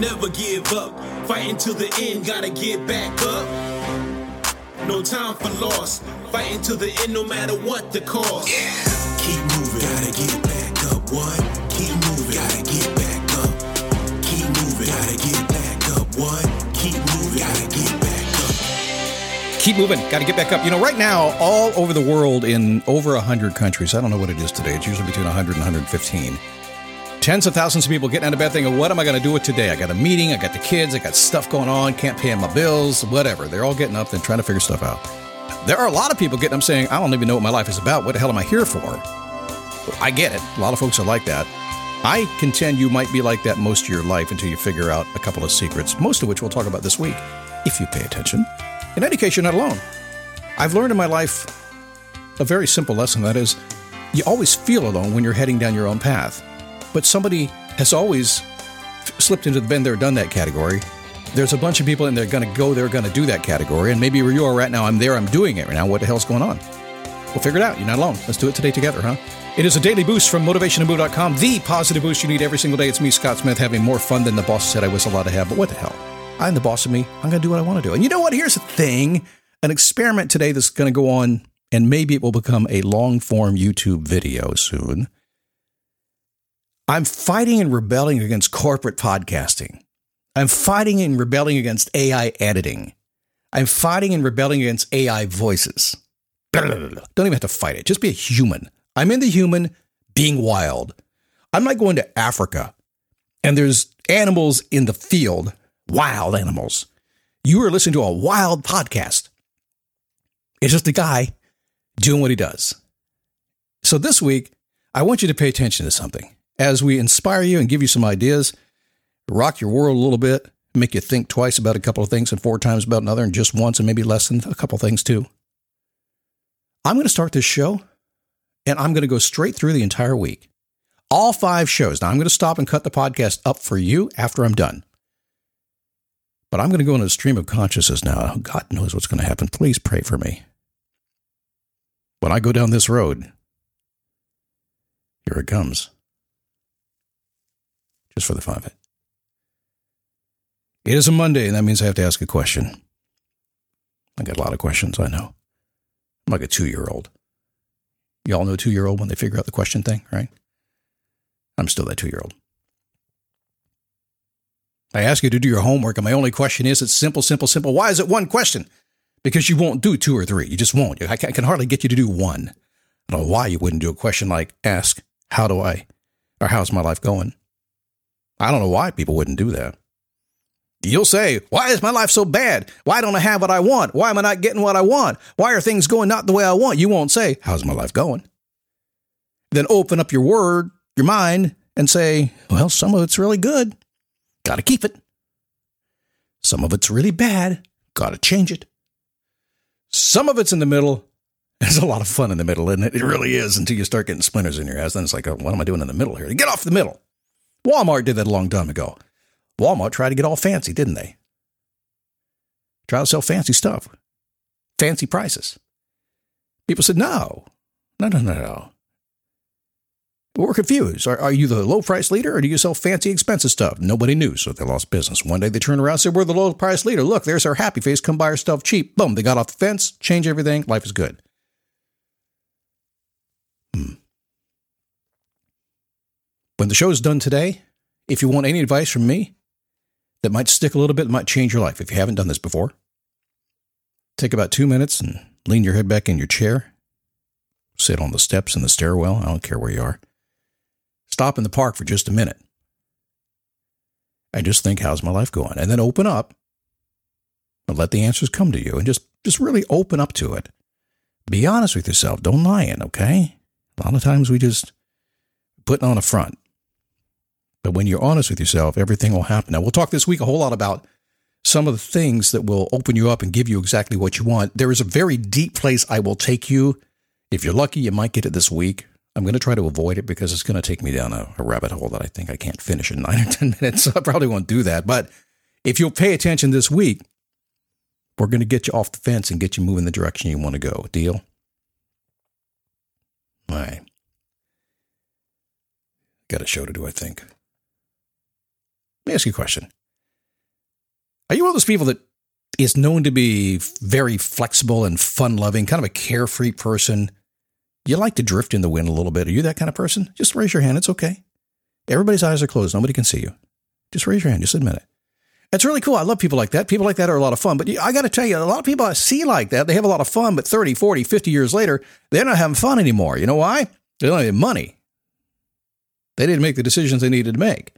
never give up. Fighting till the end, gotta get back up. No time for loss. Fighting till the end, no matter what the cost. Keep moving, gotta get back up. What? Keep moving, gotta get back up. Keep moving, gotta get back up. What? Keep moving, gotta get back up. Keep moving. Got to get back up. You know, right now, all over the world in over 100 countries, I don't know what it is today. It's usually between 100 and 115. Tens of thousands of people getting out of bed thinking, what am I going to do with today? I got a meeting, I got the kids, I got stuff going on, can't pay my bills, whatever. They're all getting up and trying to figure stuff out. There are a lot of people getting up saying, I don't even know what my life is about. What the hell am I here for? I get it. A lot of folks are like that. I contend you might be like that most of your life until you figure out a couple of secrets, most of which we'll talk about this week, if you pay attention. In any case, you're not alone. I've learned in my life a very simple lesson that is, you always feel alone when you're heading down your own path. But somebody has always slipped into the been there, done that category. There's a bunch of people and they're going to go, they're going to do that category. And maybe where you are right now, I'm there, I'm doing it right now. What the hell's going on? We'll figure it out. You're not alone. Let's do it today together, huh? It is a daily boost from motivationtomove.com, the positive boost you need every single day. It's me, Scott Smith, having more fun than the boss said I was allowed to have. But what the hell? I'm the boss of me. I'm going to do what I want to do. And you know what? Here's the thing an experiment today that's going to go on, and maybe it will become a long form YouTube video soon. I'm fighting and rebelling against corporate podcasting. I'm fighting and rebelling against AI editing. I'm fighting and rebelling against AI voices. Don't even have to fight it. Just be a human. I'm in the human being wild. I'm not going to Africa and there's animals in the field, wild animals. You are listening to a wild podcast. It's just a guy doing what he does. So this week, I want you to pay attention to something as we inspire you and give you some ideas, rock your world a little bit, make you think twice about a couple of things and four times about another, and just once and maybe less than a couple of things too. I'm going to start this show and I'm going to go straight through the entire week. All five shows. Now, I'm going to stop and cut the podcast up for you after I'm done. But I'm going to go into a stream of consciousness now. God knows what's going to happen. Please pray for me. When I go down this road, here it comes. Just for the fun of it. It is a Monday, and that means I have to ask a question. I got a lot of questions, I know. I'm like a two year old. Y'all know two year old when they figure out the question thing, right? I'm still that two year old. I ask you to do your homework, and my only question is it's simple, simple, simple. Why is it one question? Because you won't do two or three. You just won't. I can hardly get you to do one. I don't know why you wouldn't do a question like ask, how do I, or how's my life going? I don't know why people wouldn't do that. You'll say, Why is my life so bad? Why don't I have what I want? Why am I not getting what I want? Why are things going not the way I want? You won't say, How's my life going? Then open up your word, your mind, and say, Well, some of it's really good. Got to keep it. Some of it's really bad. Got to change it. Some of it's in the middle. There's a lot of fun in the middle, isn't it? It really is until you start getting splinters in your ass. Then it's like, oh, what am I doing in the middle here? Get off the middle. Walmart did that a long time ago. Walmart tried to get all fancy, didn't they? Try to sell fancy stuff, fancy prices. People said, no, no, no, no, no. We're confused. Are, are you the low price leader or do you sell fancy, expensive stuff? Nobody knew, so they lost business. One day they turned around and said, We're the low price leader. Look, there's our happy face. Come buy our stuff cheap. Boom, they got off the fence, change everything. Life is good. Hmm. When the show is done today, if you want any advice from me that might stick a little bit, might change your life, if you haven't done this before, take about two minutes and lean your head back in your chair. Sit on the steps in the stairwell. I don't care where you are. Stop in the park for just a minute. And just think, how's my life going? And then open up and let the answers come to you and just, just really open up to it. Be honest with yourself. Don't lie in, okay? A lot of times we just put on a front. But when you're honest with yourself, everything will happen. Now, we'll talk this week a whole lot about some of the things that will open you up and give you exactly what you want. There is a very deep place I will take you. If you're lucky, you might get it this week. I'm going to try to avoid it because it's going to take me down a, a rabbit hole that I think I can't finish in nine or 10 minutes. So I probably won't do that. But if you'll pay attention this week, we're going to get you off the fence and get you moving the direction you want to go. Deal? All right. Got a show to do, I think. Let me ask you a question. Are you one of those people that is known to be very flexible and fun loving, kind of a carefree person? You like to drift in the wind a little bit. Are you that kind of person? Just raise your hand. It's okay. Everybody's eyes are closed. Nobody can see you. Just raise your hand. Just admit it. It's really cool. I love people like that. People like that are a lot of fun. But I got to tell you, a lot of people I see like that, they have a lot of fun, but 30, 40, 50 years later, they're not having fun anymore. You know why? They don't have money. They didn't make the decisions they needed to make.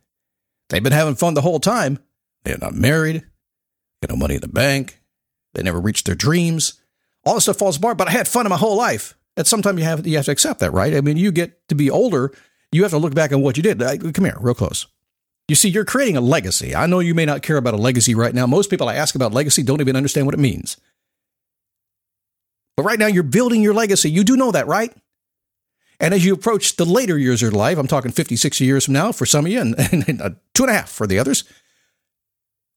They've been having fun the whole time. They're not married, got no money in the bank, they never reached their dreams. All this stuff falls apart, but I had fun in my whole life. At some time you have you have to accept that, right? I mean, you get to be older, you have to look back on what you did. Come here, real close. You see, you're creating a legacy. I know you may not care about a legacy right now. Most people I ask about legacy don't even understand what it means. But right now, you're building your legacy. You do know that, right? And as you approach the later years of your life, I'm talking 50, 60 years from now for some of you, and, and uh, two and a half for the others,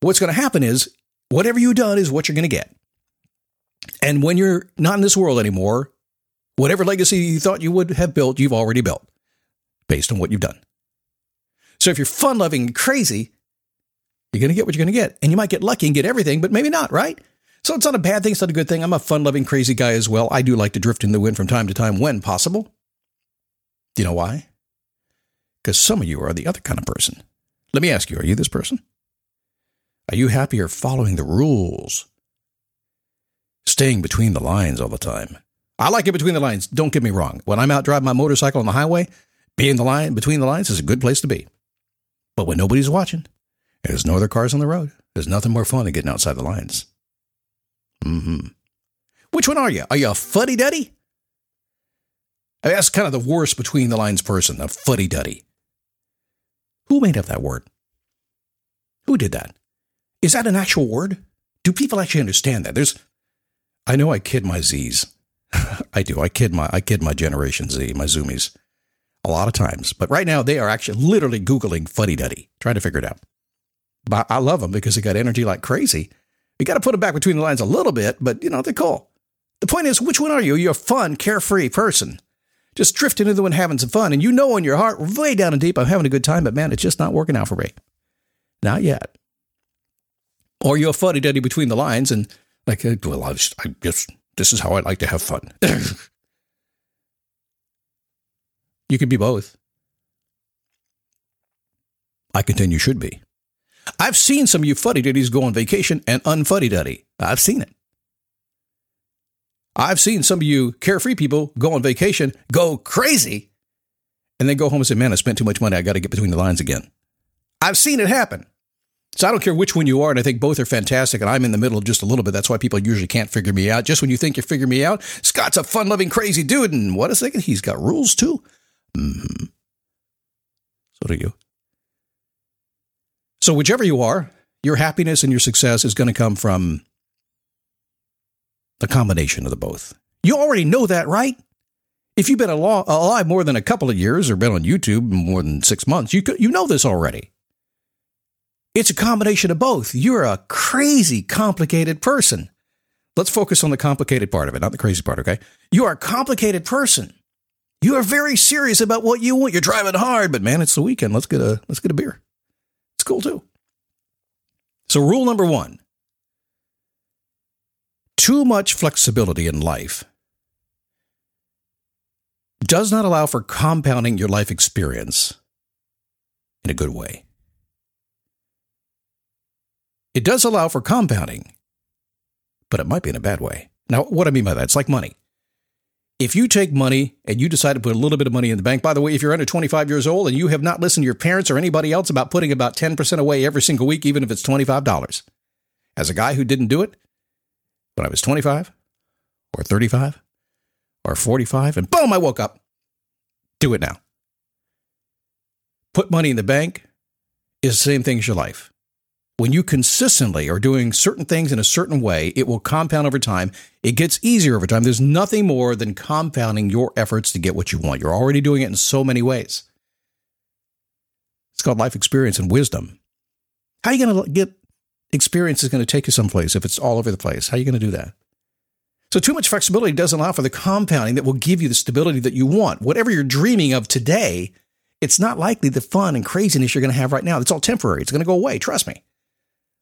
what's going to happen is whatever you've done is what you're going to get. And when you're not in this world anymore, whatever legacy you thought you would have built, you've already built based on what you've done. So if you're fun loving and crazy, you're going to get what you're going to get. And you might get lucky and get everything, but maybe not, right? So it's not a bad thing. It's not a good thing. I'm a fun loving, crazy guy as well. I do like to drift in the wind from time to time when possible. Do you know why? Because some of you are the other kind of person. Let me ask you are you this person? Are you happier following the rules? Staying between the lines all the time. I like it between the lines. Don't get me wrong. When I'm out driving my motorcycle on the highway, being the line between the lines is a good place to be. But when nobody's watching, and there's no other cars on the road, there's nothing more fun than getting outside the lines. Mm-hmm. Which one are you? Are you a fuddy duddy? I mean, that's kind of the worst between the lines person, a fuddy duddy. Who made up that word? Who did that? Is that an actual word? Do people actually understand that? There's, I know I kid my Z's. I do. I kid my I kid my Generation Z, my Zoomies, a lot of times. But right now they are actually literally googling fuddy duddy, trying to figure it out. But I love them because they got energy like crazy. You got to put them back between the lines a little bit, but you know they're cool. The point is, which one are you? You're a fun, carefree person, just drifting into wind, having some fun, and you know in your heart, way down and deep, I'm having a good time, but man, it's just not working out for me. Not yet. Or you're a fuddy duddy between the lines and like, uh, well, I just, I just, this is how I like to have fun. you can be both. I contend you should be. I've seen some of you fuddy duddies go on vacation and unfuddy duddy. I've seen it. I've seen some of you carefree people go on vacation, go crazy, and then go home and say, Man, I spent too much money. I got to get between the lines again. I've seen it happen. So I don't care which one you are, and I think both are fantastic, and I'm in the middle just a little bit. That's why people usually can't figure me out. Just when you think you figure me out, Scott's a fun loving, crazy dude, and what a second, he's got rules too. Mm-hmm. So do you. So, whichever you are, your happiness and your success is going to come from the combination of the both. You already know that, right? If you've been alive more than a couple of years or been on YouTube more than six months, you, you know this already. It's a combination of both. You're a crazy, complicated person. Let's focus on the complicated part of it, not the crazy part, okay? You are a complicated person. You are very serious about what you want. You're driving hard, but man, it's the weekend. Let's get a let's get a beer. It's cool too. So rule number 1. Too much flexibility in life does not allow for compounding your life experience in a good way. It does allow for compounding, but it might be in a bad way. Now, what I mean by that, it's like money. If you take money and you decide to put a little bit of money in the bank, by the way, if you're under 25 years old and you have not listened to your parents or anybody else about putting about 10% away every single week, even if it's $25, as a guy who didn't do it when I was 25 or 35 or 45, and boom, I woke up. Do it now. Put money in the bank is the same thing as your life when you consistently are doing certain things in a certain way, it will compound over time. It gets easier over time. There's nothing more than compounding your efforts to get what you want. You're already doing it in so many ways. It's called life experience and wisdom. How are you going to get experience is going to take you someplace if it's all over the place? How are you going to do that? So, too much flexibility doesn't allow for the compounding that will give you the stability that you want. Whatever you're dreaming of today, it's not likely the fun and craziness you're going to have right now. It's all temporary. It's going to go away. Trust me.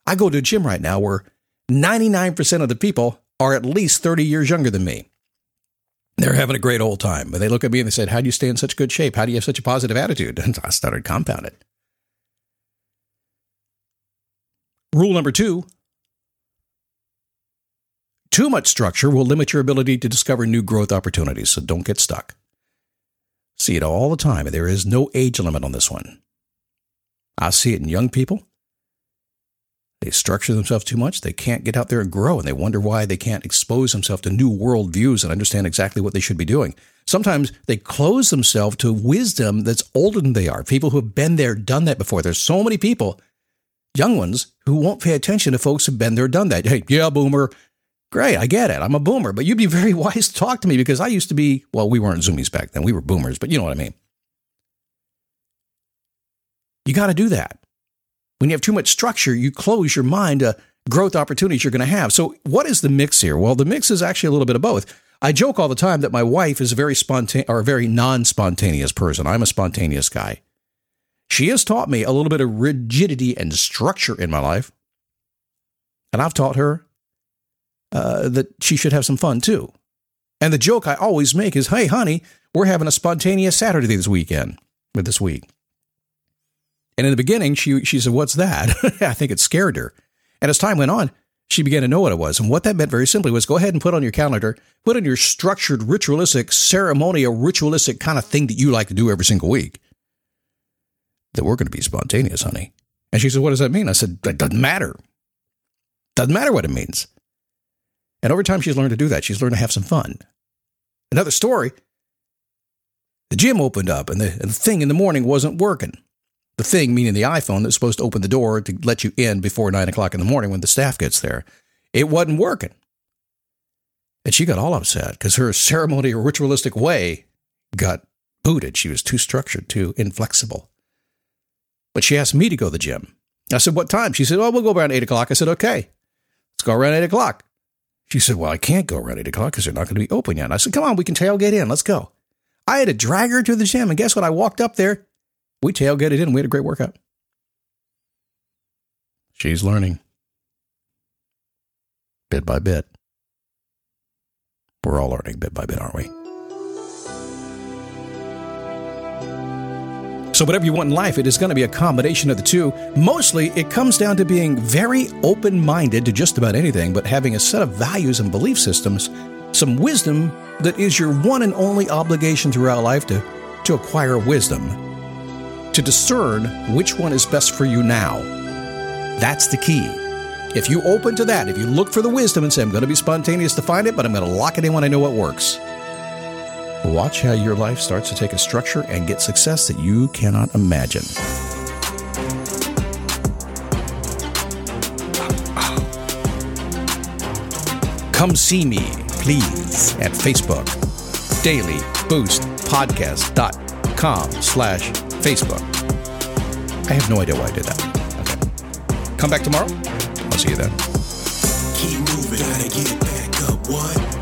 I go to a gym right now where 99% of the people are at least 30 years younger than me. They're having a great old time. But they look at me and they said, How do you stay in such good shape? How do you have such a positive attitude? And I started compounding. Rule number two too much structure will limit your ability to discover new growth opportunities, so don't get stuck. See it all the time, there is no age limit on this one. I see it in young people. They structure themselves too much. They can't get out there and grow, and they wonder why they can't expose themselves to new world views and understand exactly what they should be doing. Sometimes they close themselves to wisdom that's older than they are. People who have been there, done that before. There's so many people, young ones, who won't pay attention to folks who've been there, done that. Hey, yeah, boomer. Great, I get it. I'm a boomer, but you'd be very wise to talk to me because I used to be, well, we weren't Zoomies back then. We were boomers, but you know what I mean. You got to do that. When you have too much structure, you close your mind to growth opportunities you're going to have. So, what is the mix here? Well, the mix is actually a little bit of both. I joke all the time that my wife is a very spontaneous or a very non-spontaneous person. I'm a spontaneous guy. She has taught me a little bit of rigidity and structure in my life, and I've taught her uh, that she should have some fun too. And the joke I always make is, "Hey, honey, we're having a spontaneous Saturday this weekend, with this week." And in the beginning, she she said, "What's that?" I think it scared her. And as time went on, she began to know what it was. And what that meant very simply was go ahead and put on your calendar, put on your structured, ritualistic, ceremonial, ritualistic kind of thing that you like to do every single week. That we're going to be spontaneous, honey. And she said, What does that mean? I said, That doesn't matter. Doesn't matter what it means. And over time, she's learned to do that. She's learned to have some fun. Another story the gym opened up and the, and the thing in the morning wasn't working. The thing, meaning the iPhone that's supposed to open the door to let you in before nine o'clock in the morning when the staff gets there, it wasn't working. And she got all upset because her ceremonial ritualistic way got booted. She was too structured, too inflexible. But she asked me to go to the gym. I said, What time? She said, Oh, we'll go around eight o'clock. I said, Okay, let's go around eight o'clock. She said, Well, I can't go around eight o'clock because they're not going to be open yet. I said, Come on, we can tailgate in. Let's go. I had to drag her to the gym. And guess what? I walked up there we tailgated in. We had a great workout. She's learning bit by bit. We're all learning bit by bit, aren't we? So, whatever you want in life, it is going to be a combination of the two. Mostly, it comes down to being very open minded to just about anything, but having a set of values and belief systems, some wisdom that is your one and only obligation throughout life to, to acquire wisdom to discern which one is best for you now. That's the key. If you open to that, if you look for the wisdom and say, I'm going to be spontaneous to find it, but I'm going to lock it in when I know what works, watch how your life starts to take a structure and get success that you cannot imagine. Come see me, please, at Facebook, dailyboostpodcast.com slash Facebook. I have no idea why I did that. Okay. Come back tomorrow. I'll see you then. Keep moving, gotta get back up. What?